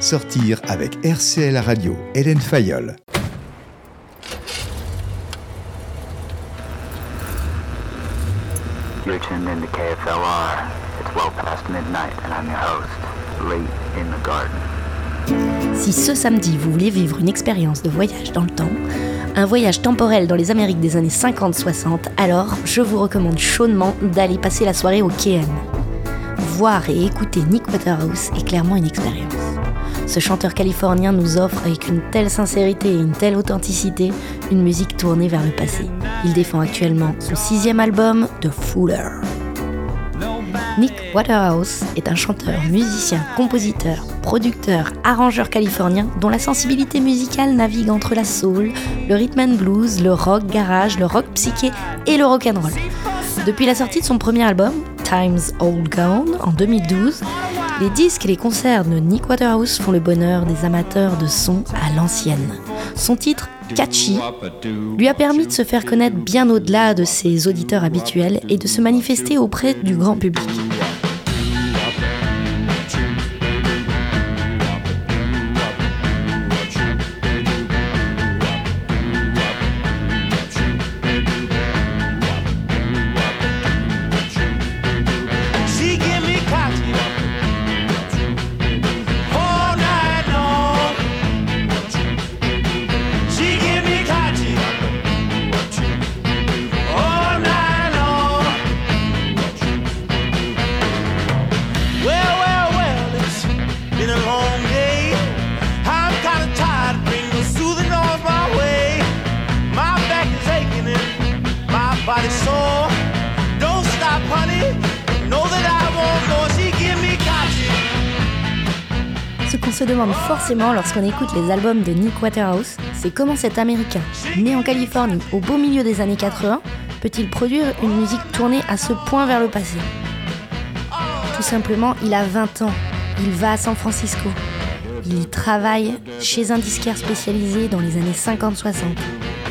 Sortir avec RCL Radio, Hélène Fayolle. You're tuned into KFLR. It's well past midnight, and I'm your host, Late in the Garden. Si ce samedi vous voulez vivre une expérience de voyage dans le temps, un voyage temporel dans les Amériques des années 50-60, alors je vous recommande chaudement d'aller passer la soirée au KM. Voir et écouter Nick Waterhouse est clairement une expérience. Ce chanteur californien nous offre avec une telle sincérité et une telle authenticité une musique tournée vers le passé. Il défend actuellement son sixième album, The Fuller. Nick Waterhouse est un chanteur, musicien, compositeur, producteur, arrangeur californien dont la sensibilité musicale navigue entre la soul, le rhythm and blues, le rock garage, le rock psyché et le rock and roll. Depuis la sortie de son premier album, Times Old Gone, en 2012, les disques et les concerts de Nick Waterhouse font le bonheur des amateurs de son à l'ancienne. Son titre, Catchy, lui a permis de se faire connaître bien au-delà de ses auditeurs habituels et de se manifester auprès du grand public. Qu'on se demande forcément lorsqu'on écoute les albums de Nick Waterhouse, c'est comment cet Américain, né en Californie au beau milieu des années 80, peut-il produire une musique tournée à ce point vers le passé? Tout simplement, il a 20 ans, il va à San Francisco, il y travaille chez un disquaire spécialisé dans les années 50-60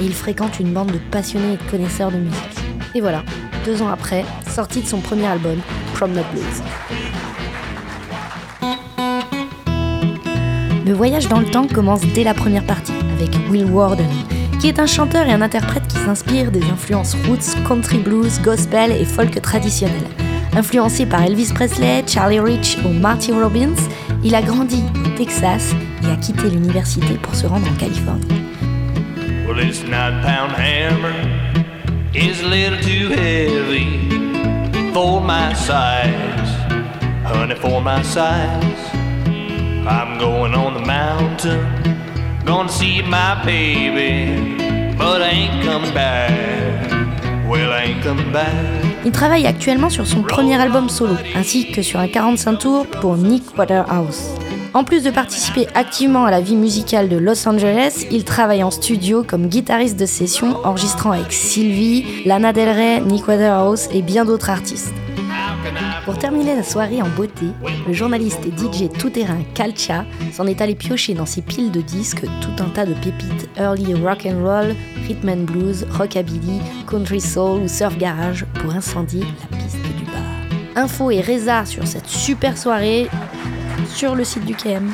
et il fréquente une bande de passionnés et de connaisseurs de musique. Et voilà, deux ans après, sortie de son premier album, From the Blues. Le voyage dans le temps commence dès la première partie avec Will Warden, qui est un chanteur et un interprète qui s'inspire des influences roots, country blues, gospel et folk traditionnel. Influencé par Elvis Presley, Charlie Rich ou Marty Robbins, il a grandi au Texas et a quitté l'université pour se rendre en Californie. I'm going on the mountain, gonna see my baby, but I ain't coming back. Well, I ain't coming back. Il travaille actuellement sur son premier album solo, ainsi que sur un 45 tours pour Nick Waterhouse. En plus de participer activement à la vie musicale de Los Angeles, il travaille en studio comme guitariste de session, enregistrant avec Sylvie, Lana Del Rey, Nick Waterhouse et bien d'autres artistes. Pour terminer la soirée en beauté, le journaliste et DJ tout-terrain Kalcha s'en est allé piocher dans ses piles de disques tout un tas de pépites early rock and roll, rhythm and blues, rockabilly, country soul ou surf garage pour incendier la piste du bar. Info et résa sur cette super soirée sur le site du KM.